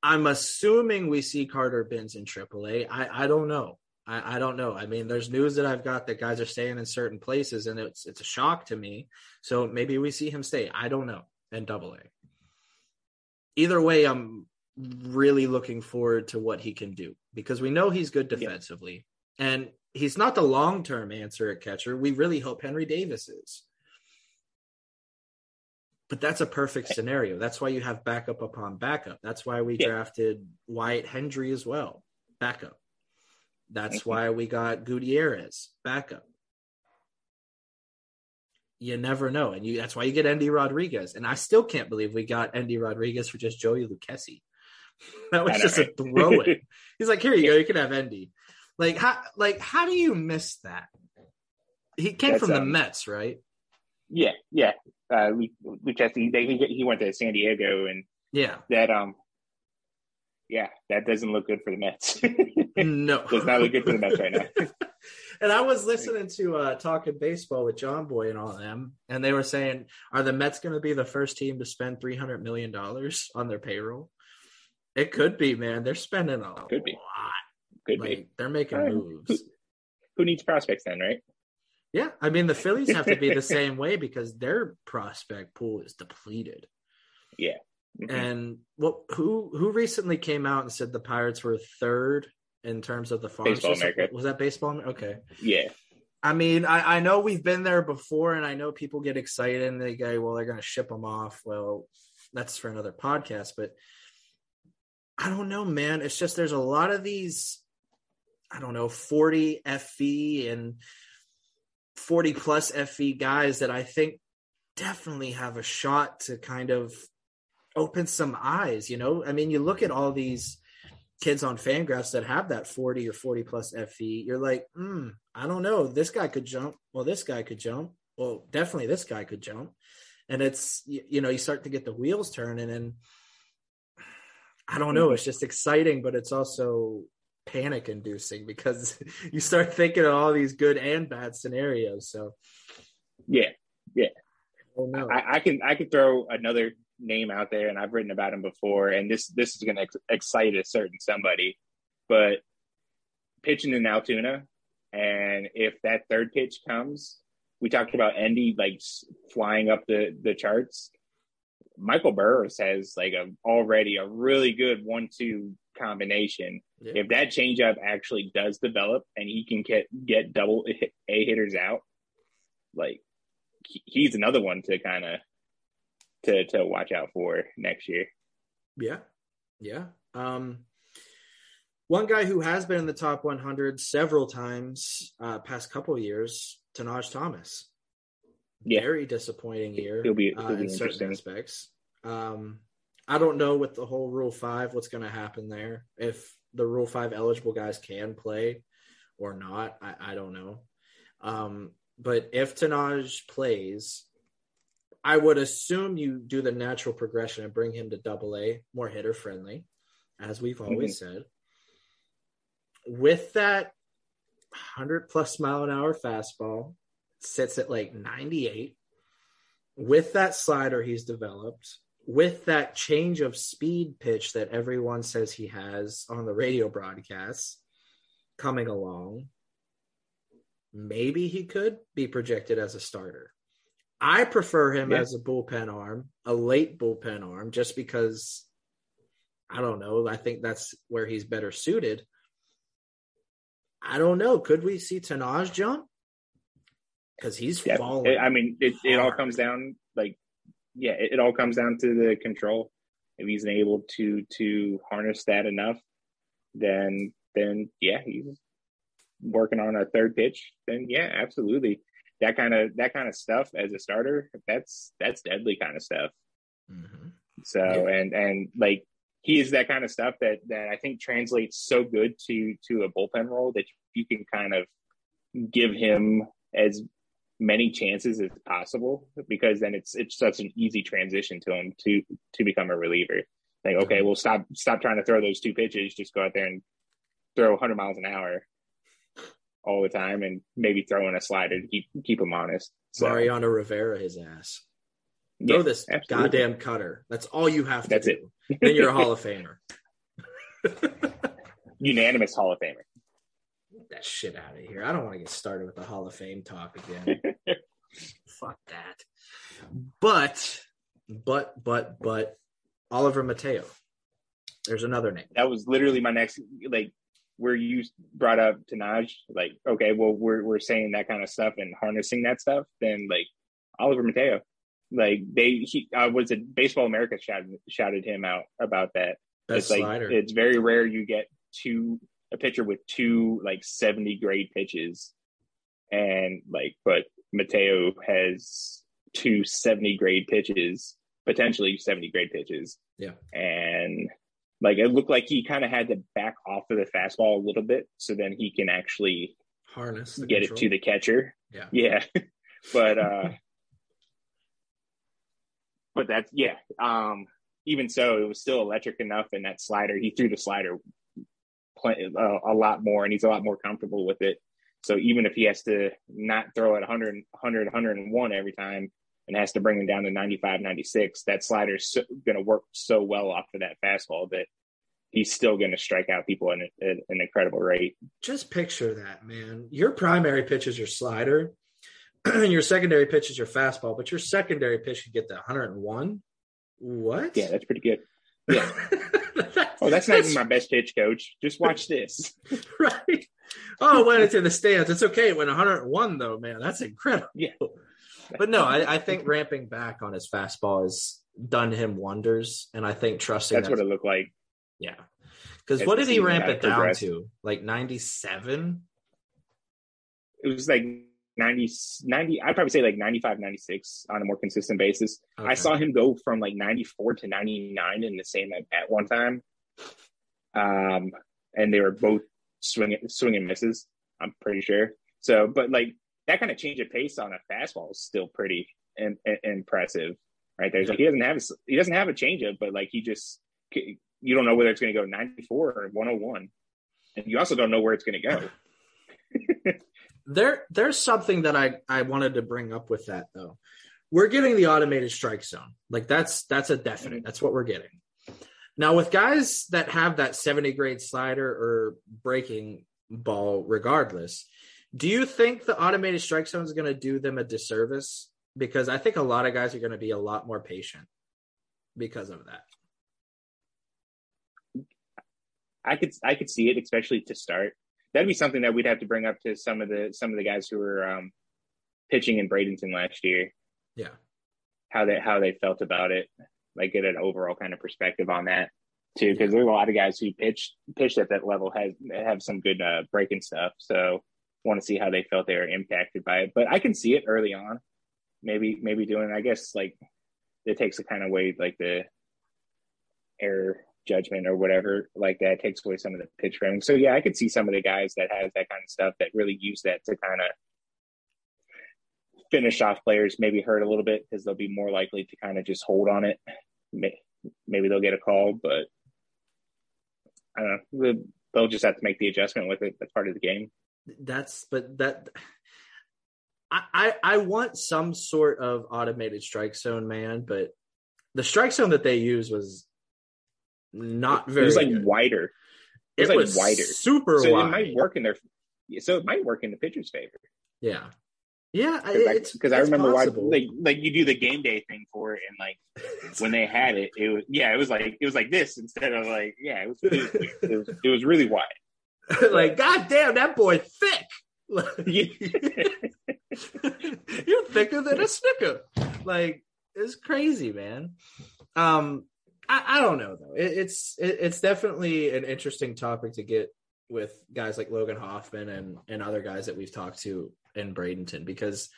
Speaker 1: I'm assuming we see Carter Bins in AAA. I, I don't know. I, I don't know. I mean, there's news that I've got that guys are staying in certain places, and it's it's a shock to me. So maybe we see him stay. I don't know in Double A. Either way, I'm really looking forward to what he can do because we know he's good defensively, yeah. and he's not the long term answer at catcher. We really hope Henry Davis is. But that's a perfect scenario. That's why you have backup upon backup. That's why we yeah. drafted Wyatt Hendrie as well, backup. That's why we got Gutierrez backup. You never know, and you that's why you get Endy Rodriguez. And I still can't believe we got Endy Rodriguez for just Joey Lucchesi. [laughs] That was just a throw in. [laughs] He's like, here you go, you can have Endy. Like how like how do you miss that? He came that's, from the um, Mets, right?
Speaker 2: Yeah, yeah. uh, Lucchesi, he he went to San Diego, and
Speaker 1: Yeah.
Speaker 2: that um, yeah, that doesn't look good for the Mets. [laughs]
Speaker 1: No.
Speaker 2: Does not look good for the Mets right now. [laughs]
Speaker 1: and I was listening to uh talking baseball with John Boy and all of them, and they were saying, Are the Mets gonna be the first team to spend three hundred million dollars on their payroll? It could be, man. They're spending a
Speaker 2: Could be.
Speaker 1: lot.
Speaker 2: Could
Speaker 1: Like
Speaker 2: be.
Speaker 1: they're making
Speaker 2: right.
Speaker 1: moves.
Speaker 2: Who needs prospects then, right?
Speaker 1: Yeah, I mean the Phillies have to be the [laughs] same way because their prospect pool is depleted.
Speaker 2: Mhm.
Speaker 1: And what who who recently came out and said the Pirates were third in terms of the farm
Speaker 2: Baseball
Speaker 1: system?
Speaker 2: America.
Speaker 1: Was that baseball? Okay.
Speaker 2: yeah,
Speaker 1: I mean, I, I know we've been there before, and I know people get excited and they go, "Well, they're going to ship them off." Well, that's for another podcast, but I don't know, man. It's just there's a lot of these, I don't know, 40 FV and 40 plus FV guys that I think definitely have a shot to kind of open some eyes. You know, I mean, you look at all these kids on Fangraphs that have that 40 or 40 plus FV, you're like, hmm, I don't know. This guy could jump. Well, this guy could jump. Well, definitely this guy could jump. And it's, you, you know, you start to get the wheels turning and I don't know. It's just exciting, but it's also panic inducing because [laughs] you start thinking of all these good and bad scenarios. So,
Speaker 2: yeah, yeah.
Speaker 1: oh no.
Speaker 2: I, I can I can throw another name out there, and I've written about him before, and this this is going to ex- excite a certain somebody, but pitching in Altoona, and if that third pitch comes, we talked about Endy like flying up the the charts. Michael Burrows has like a already a really good one-two combination.
Speaker 1: Yeah.
Speaker 2: If that changeup actually does develop and he can get get double A hitters out, like he's another one to kind of to to watch out for next year.
Speaker 1: Yeah. Yeah. Um, one guy who has been in the top 100 several times uh, past couple of years, Tahnaj Thomas.
Speaker 2: Yeah.
Speaker 1: Very disappointing year
Speaker 2: He'll be-
Speaker 1: uh,
Speaker 2: he'll be
Speaker 1: in certain aspects. Um, I don't know with the whole Rule 5 what's going to happen there. If the Rule 5 eligible guys can play or not, I, I don't know. Um, but if Tahnaj plays, I would assume you do the natural progression and bring him to double A, more hitter friendly, as we've mm-hmm. always said. With that 100 plus mile an hour fastball, sits at like 98. With that slider he's developed, with that change of speed pitch that everyone says he has on the radio broadcasts coming along, maybe he could be projected as a starter. I prefer him
Speaker 2: Yeah.
Speaker 1: as a bullpen arm, a late bullpen arm, just because I don't know. I think that's where he's better suited. I don't know. Could we see Tahnaj jump? Because he's
Speaker 2: Yeah,
Speaker 1: falling.
Speaker 2: I mean, it, it all comes down like, yeah, it, it all comes down to the control. If he's able to to harness that enough, then then yeah, he's working on a third pitch. Then yeah, absolutely. That kind of that kind of stuff as a starter, that's that's deadly kind of stuff.
Speaker 1: Mhm.
Speaker 2: So
Speaker 1: Yeah.
Speaker 2: and and like he is that kind of stuff that that I think translates so good to to a bullpen role that you can kind of give him as many chances as possible because then it's it's such an easy transition to him to to become a reliever. Like okay, well stop stop trying to throw those two pitches, just go out there and throw 100 miles an hour all the time and maybe throw in a slider to keep keep him honest. So
Speaker 1: Mariano Rivera, his ass.
Speaker 2: yeah,
Speaker 1: Throw this
Speaker 2: absolutely.
Speaker 1: goddamn cutter. That's all you have to
Speaker 2: That's
Speaker 1: do. [laughs] then you're a Hall of Famer. [laughs]
Speaker 2: unanimous Hall of Famer.
Speaker 1: Get that shit out of here. I don't want to get started with the Hall of Fame talk again. [laughs] Fuck that. But, but, but, but, Oliver Mateo. There's another name.
Speaker 2: that was literally my next like where you brought up Tahnaj, like, okay, well we're we're saying that kind of stuff and harnessing that stuff, then like Oliver Mateo. Like they he uh, was it Baseball America shouted shouted him out about that.
Speaker 1: Best
Speaker 2: it's like
Speaker 1: slider.
Speaker 2: it's very rare you get two a pitcher with two like 70 grade pitches and like but Mateo has two 70 grade pitches, potentially 70 grade pitches.
Speaker 1: Yeah.
Speaker 2: And like it looked like he kind of had to back off of the fastball a little bit so then he can actually
Speaker 1: Harness. the
Speaker 2: get it to the catcher.
Speaker 1: Yeah.
Speaker 2: Yeah. [laughs] but uh but that's yeah. Um, even so, it was still electric enough, and that slider he threw the slider play, uh, a lot more, and he's a lot more comfortable with it. So even if he has to not throw at 100, 100 101 every time and has to bring him down to 95, 96, that slider's so, going to work so well off of that fastball that he's still going to strike out people at an, an incredible rate.
Speaker 1: Just picture that, man. Your primary pitch is your slider, [clears throat] and your secondary pitch is your fastball, but your secondary pitch can get to 101. What?
Speaker 2: Yeah, that's pretty good. [laughs] Yeah. oh, that's not even my best pitch, coach. Just watch [laughs] this.
Speaker 1: right. Oh, it went into the stands. It's okay. It went 101, though, man. That's incredible.
Speaker 2: Yeah.
Speaker 1: But no, I, I think ramping back on his fastball has done him wonders. And I think trusting
Speaker 2: that's, that's what it looked like.
Speaker 1: Yeah. Because what did he ramp it down progressed. to? Like 97?
Speaker 2: It was like 90, 90 I'd probably say like 95, 96 on a more consistent basis. Okay. I saw him go from like 94 to 99 in the same at, at one time. Um, and they were both swinging, swinging misses. I'm pretty sure. So, but like that kind of change of pace on a fastball is still pretty in, in, impressive, right? There's like he doesn't have a, he doesn't have a changeup, but like he just you don't know whether it's going to go 94 or 101, and you also don't know where it's going to
Speaker 1: go. [laughs] there, there's something that I I wanted to bring up with that though. We're getting the automated strike zone, like that's that's a definite. That's what we're getting. Now, with guys that have that 70 grade slider or breaking ball, regardless, do you think the automated strike zone is going to do them a disservice? Because I think a lot of guys are going to be a lot more patient because of that.
Speaker 2: I could I could see it, especially to start. That'd be something that we'd have to bring up to some of the some of the guys who were um, pitching in Bradenton last year.
Speaker 1: Yeah,
Speaker 2: how they how they felt about it, like get an overall kind of perspective on that too, because there's a lot of guys who pitched pitched at that level has have some good uh, breaking stuff. So want to see how they felt they were impacted by it. But I can see it early on. Maybe maybe doing I guess like it takes a kind of way like the error judgment or whatever like that takes away some of the pitch framing. So yeah, I could see some of the guys that has that kind of stuff that really use that to kind of finish off players, maybe hurt a little bit because they'll be more likely to kind of just hold on it. Maybe they'll get a call, but I don't know. They'll just have to make the adjustment with it. That's part of the game.
Speaker 1: That's but that. I, I want some sort of automated strike zone, man, but the strike zone that they used was not very.
Speaker 2: It was like
Speaker 1: good.
Speaker 2: wider.
Speaker 1: It, it was, like wider, super
Speaker 2: so
Speaker 1: wide.
Speaker 2: It might work in their. So it might work in the pitcher's favor.
Speaker 1: Yeah, yeah.
Speaker 2: Because I, I, remember possible. why, like, like you do the game day thing for it, and like when they had it, it was yeah, it was like it was like this instead of like yeah, it was it was, it was, it was really wide. [laughs]
Speaker 1: like, god damn, that boy thick. [laughs] You're thicker than a snicker. Like, it's crazy, man. Um, I, I don't know though. It, it's it, it's definitely an interesting topic to get with guys like Logan Hofmann and and other guys that we've talked to in Bradenton because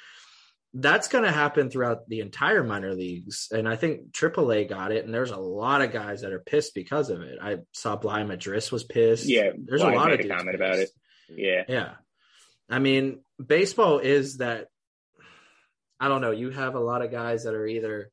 Speaker 1: that's going to happen throughout the entire minor leagues. And I think AAA got it, and there's a lot of guys that are pissed because of it. I saw Bligh Madris was pissed.
Speaker 2: Yeah,
Speaker 1: there's a lot of a
Speaker 2: comment about it. Yeah,
Speaker 1: yeah. I mean, baseball is that. I don't know. You have a lot of guys that are either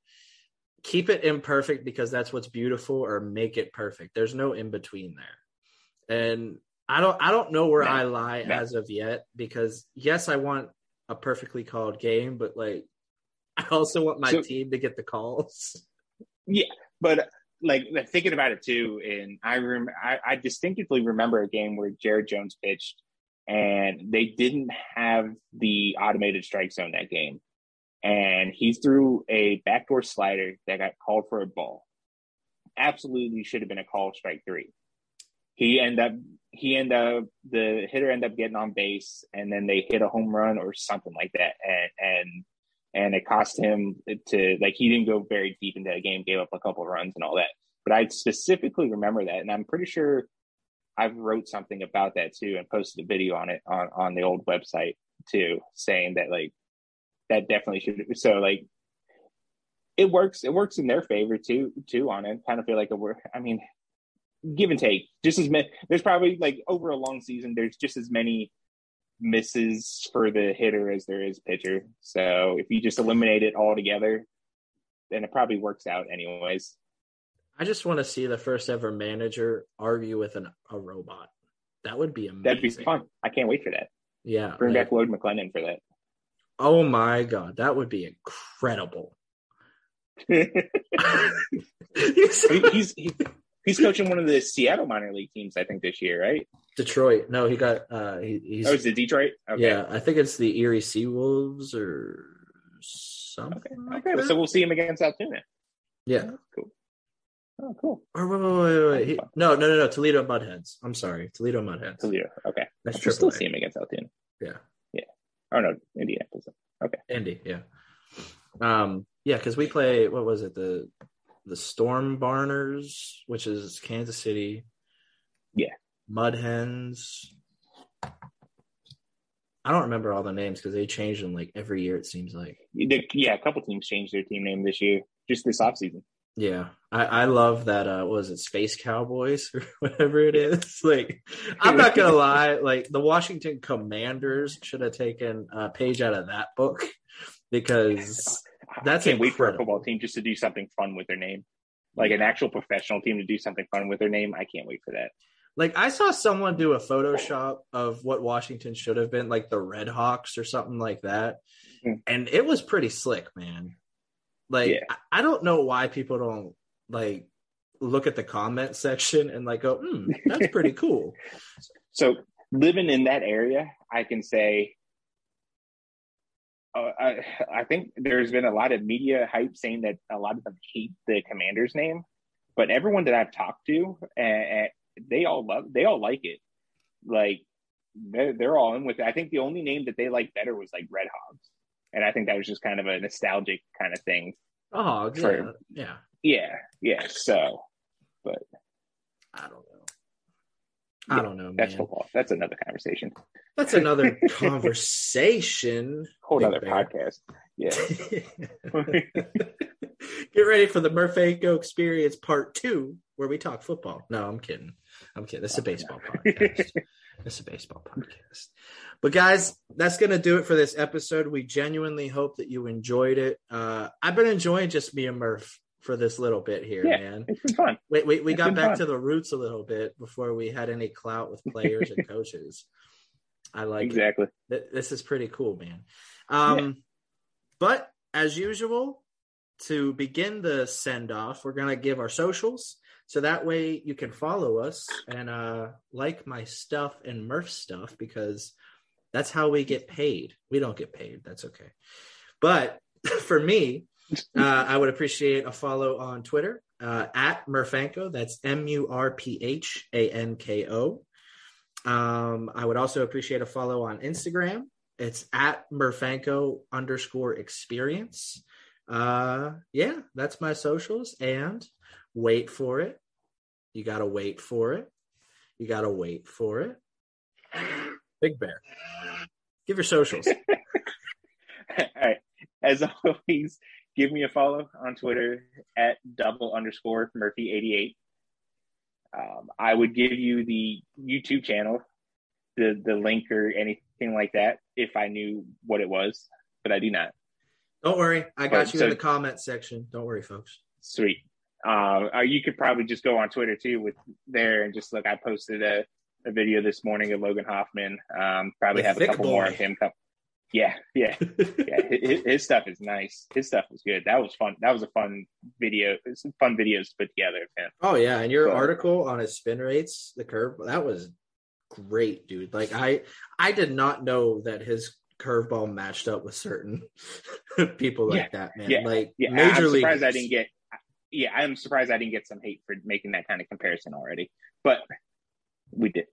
Speaker 1: keep it imperfect because that's what's beautiful or make it perfect. There's no in between there. And I don't I don't know where no, I lie no. as of yet because yes, I want a perfectly called game, but like I also want my so, team to get the calls.
Speaker 2: Yeah, but like thinking about it too, and I rem I, I distinctively remember a game where Jared Jones pitched and they didn't have the automated strike zone that game and he threw a backdoor slider that got called for a ball. Absolutely should have been a call strike three. He end up he end up the hitter end up getting on base and then they hit a home run or something like that and and and it cost him to like he didn't go very deep into the game, gave up a couple runs and all that. But I specifically remember that, and I'm pretty sure I've wrote something about that too and posted a video on it on on the old website too, saying that like that definitely should. So like, it works. It works in their favor too. Too on it. Kind of feel like a. I mean, give and take. Just as many. There's probably like over a long season. There's just as many misses for the hitter as there is pitcher. So if you just eliminate it all together, and it probably works out anyways.
Speaker 1: I just want to see the first ever manager argue with an, a robot. That would be amazing.
Speaker 2: That'd be fun. I can't wait for that.
Speaker 1: Yeah.
Speaker 2: Bring
Speaker 1: like-
Speaker 2: back Lloyd McClendon for that.
Speaker 1: oh my god, that would be incredible. [laughs] [laughs]
Speaker 2: he's he's, he- he's coaching one of the Seattle minor league teams, I think, this year, right?
Speaker 1: Detroit. No, he got uh he, he's
Speaker 2: Oh, is it Detroit? Okay.
Speaker 1: yeah, I think it's the Erie Seawolves or something.
Speaker 2: Okay.
Speaker 1: like
Speaker 2: Okay. So we'll see him against Altoona.
Speaker 1: yeah.
Speaker 2: Cool. Oh, cool.
Speaker 1: Or wait, wait, wait, wait. He- no, no, no, no. Toledo Mudheads. I'm sorry, Toledo Mudheads.
Speaker 2: Toledo. Okay.
Speaker 1: That's
Speaker 2: We'll still see him against Altoona.
Speaker 1: Yeah. Yeah.
Speaker 2: Oh no, Indianapolis. Okay.
Speaker 1: Indy, yeah. Um, yeah, because we play what was it the the Storm Barners, which is Kansas City.
Speaker 2: Yeah.
Speaker 1: Mud Hens. I don't remember all the names because they change them like every year. It seems like.
Speaker 2: Yeah, a couple teams changed their team name this year, just this offseason.
Speaker 1: Yeah, I, I love that. Uh, what was it Space Cowboys or [laughs] whatever it is? Like, I'm not gonna [laughs] lie. Like, the Washington Commanders should have taken a page out of that book because [laughs] That's
Speaker 2: I can't wait for a football team just to do something fun with their name, like an actual professional team to do something fun with their name. I can't wait for that.
Speaker 1: Like I saw someone do a Photoshop of what Washington should have been, like the Red Hawks or something like that,
Speaker 2: Mhm.
Speaker 1: and it was pretty slick, man. Like
Speaker 2: Yeah.
Speaker 1: I, I don't know why people don't like look at the comment [laughs] section and like go, hmm, that's pretty cool. [laughs]
Speaker 2: So living in that area, I can say, uh, I, I think there's been a lot of media hype saying that a lot of them hate the commander's name, but everyone that I've talked to, and, they all love, they all like it. Like they're they're all in with it. I think the only name that they like better was like Red Hogs, and I think that was just kind of a nostalgic kind of thing.
Speaker 1: Oh yeah,
Speaker 2: True.
Speaker 1: yeah.
Speaker 2: Yeah, yeah. So but
Speaker 1: I don't know. I don't know,
Speaker 2: that's
Speaker 1: man.
Speaker 2: football. That's another conversation.
Speaker 1: That's another [laughs] conversation.
Speaker 2: Whole other podcast. Yeah. [laughs]
Speaker 1: Get ready for the Murphanko Experience Part Two, where we talk football. No, I'm kidding. I'm kidding. This is a baseball [laughs] podcast. This is a baseball podcast. But guys, that's gonna do it for this episode. We genuinely hope that you enjoyed it. Uh, I've been enjoying just me and Murph for this little bit here,
Speaker 2: Yeah.
Speaker 1: man.
Speaker 2: It's been fun.
Speaker 1: We, we, we
Speaker 2: It's
Speaker 1: got back
Speaker 2: fun.
Speaker 1: to the roots a little bit before we had any clout with players and [laughs] coaches. I like
Speaker 2: exactly.
Speaker 1: Th- This is pretty cool, man. Um, But as usual, to begin the send off, we're gonna give our socials, so that way you can follow us and uh, like my stuff and Murph stuff because that's how we get paid. We don't get paid. That's okay. But [laughs] for me, uh, I would appreciate a follow on Twitter uh, at Murphanko. That's M U R P H A N K O. Um, I would also appreciate a follow on Instagram. It's at Murphanko underscore experience. Uh, yeah, that's my socials. And wait for it. You got to wait for it. You got to wait for it. Big Bear. Give your socials. [laughs]
Speaker 2: All right. As always, give me a follow on Twitter at double underscore Murphy eighty eight. Um, I would give you the YouTube channel, the the link or anything like that if I knew what it was, but I do not.
Speaker 1: Don't worry. I got
Speaker 2: But
Speaker 1: you
Speaker 2: so-
Speaker 1: in the comment section. Don't worry, folks.
Speaker 2: Sweet. Uh, uh, you could probably just go on Twitter too with there and just look. I posted a, a video this morning of Logan Hofmann. Um, probably
Speaker 1: The
Speaker 2: have a couple
Speaker 1: boy.
Speaker 2: more of him. Come. Yeah, yeah, [laughs] yeah. His, his stuff is nice. His stuff was good. That was fun. That was a fun video. Some fun videos to put together of him.
Speaker 1: Oh yeah, and your
Speaker 2: So-
Speaker 1: article on his spin rates, the curve, that was great, dude. Like I I did not know that his curveball matched up with certain [laughs] people like that, man.
Speaker 2: yeah,
Speaker 1: Like
Speaker 2: Yeah,
Speaker 1: major
Speaker 2: I'm surprised I didn't get. Yeah, I'm surprised I didn't get some hate for making that kind of comparison already, but we did.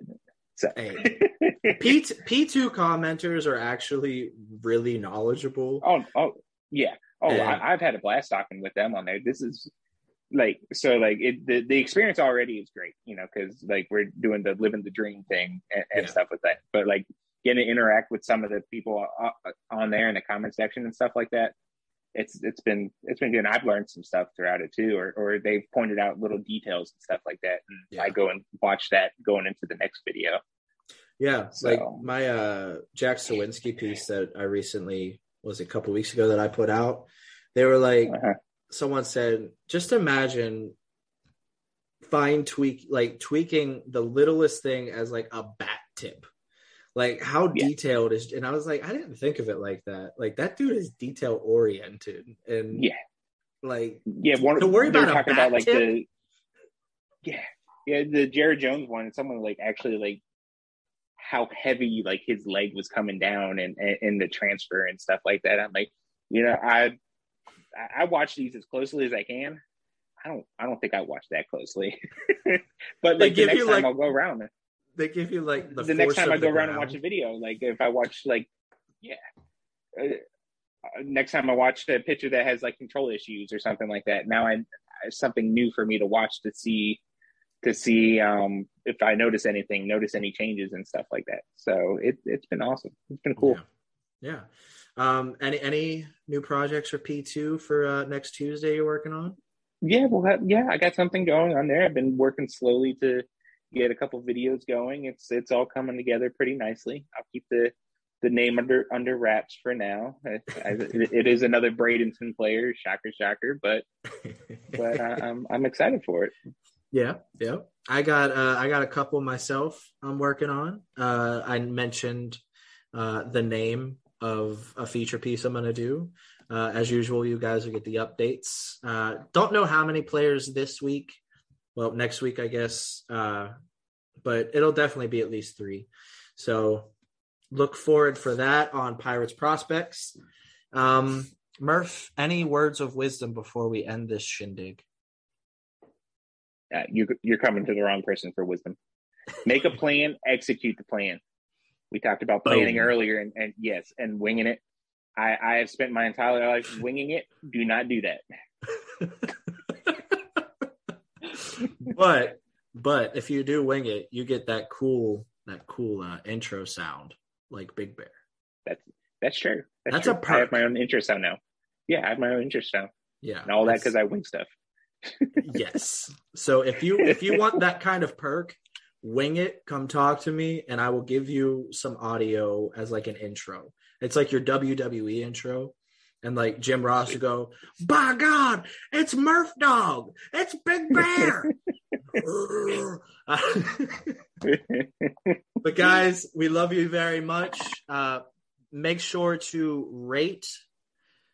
Speaker 2: So
Speaker 1: Hey. [laughs] P P two commenters are actually really knowledgeable.
Speaker 2: Oh, oh, yeah. Oh,
Speaker 1: And-
Speaker 2: I, I've had a blast talking with them on there. This is like so, like it. The, the experience already is great, you know, because like we're doing the living the dream thing and, and
Speaker 1: Yeah.
Speaker 2: stuff with that. But like getting to interact with some of the people uh, uh, on there in the comment section and stuff like that, it's it's been it's been good. And I've learned some stuff throughout it too, or or they've pointed out little details and stuff like that, and
Speaker 1: Yeah.
Speaker 2: I go and watch that going into the next video.
Speaker 1: Yeah,
Speaker 2: So-
Speaker 1: like my uh Jack Suwinski piece that I recently was a couple weeks ago that I put out. They were like,
Speaker 2: Uh-huh.
Speaker 1: someone said, just imagine fine tweak like tweaking the littlest thing as like a bat tip. Like how yeah. detailed is and I was like, I didn't think of it like that. Like that dude is detail oriented and
Speaker 2: yeah.
Speaker 1: Like
Speaker 2: yeah, one, to worry about talking about like tip? the yeah yeah the Jared Jones one. Someone like actually like how heavy like his leg was coming down and in the transfer and stuff like that. I'm like, you know, I I watch these as closely as I can. I don't I don't think I watch that closely. [laughs] but like the next time like, I'll go around.
Speaker 1: They give you like
Speaker 2: the, the next time I go around and watch a video, like if I watch like yeah. Uh, uh, next time I watch a picture that has like control issues or something like that, now I something new for me to watch to see to see um, if I notice anything, notice any changes and stuff like that. So it it's been awesome. It's been cool.
Speaker 1: Yeah. yeah. Um, any any new projects for P two for uh, next Tuesday you're working on?
Speaker 2: Yeah, well, yeah, I got something going on there. I've been working slowly to get a couple videos going. It's it's all coming together pretty nicely. I'll keep the the name under under wraps for now. it, it is another Bradenton player, shocker, shocker, but [laughs] but I, I'm I'm excited for it.
Speaker 1: Yeah, yeah. I got uh, I got a couple myself. I'm working on. Uh, I mentioned uh, the name of a feature piece I'm going to do. Uh, as usual, you guys will get the updates. Uh, don't know how many players this week. Well, next week, I guess. Uh, but it'll definitely be at least three. So look forward for that on Pirates Prospects. Um, Murph, any words of wisdom before we end this shindig?
Speaker 2: Uh, you, you're coming to the wrong person for wisdom. Make a plan, [laughs] execute the plan. We talked about planning Boom. earlier, and, and yes, and winging it. I, I have spent my entire life winging it. Do not do that. [laughs]
Speaker 1: but but if you do wing it, you get that cool that cool uh, intro sound like Big Bear.
Speaker 2: That's that's true. That's, that's true. a perk. I have my own intro sound now. Yeah, I have my own intro sound.
Speaker 1: Yeah,
Speaker 2: and all that because I wing stuff. [laughs]
Speaker 1: yes. So if you if you want that kind of perk, wing it. Come talk to me, and I will give you some audio as like an intro. It's like your WWE intro. And like Jim Ross would go, [laughs] by God, it's Murph Dog. It's Big Bear. [laughs] but guys, we love you very much. Uh, make sure to rate,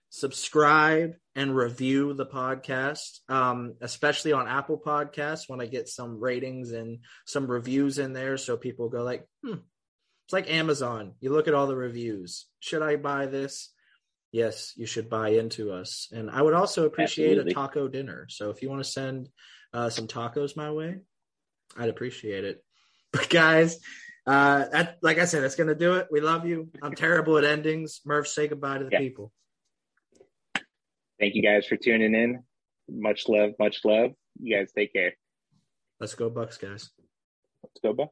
Speaker 1: subscribe, and review the podcast, um, especially on Apple Podcasts. When I get some ratings and some reviews in there, so people go like, hmm, it's like Amazon. You look at all the reviews. Should I buy this? Yes, you should buy into us. And I would also appreciate Absolutely. a taco dinner. So if you want to send uh, some tacos my way, I'd appreciate it. [laughs] But guys, uh, that, like I said, that's going to do it. We love you. I'm terrible at endings. Murph, say goodbye to the yeah. people.
Speaker 2: Thank you guys for tuning in. Much love, much love. You guys take care.
Speaker 1: Let's go, Bucs, guys.
Speaker 2: Let's go, Bucs.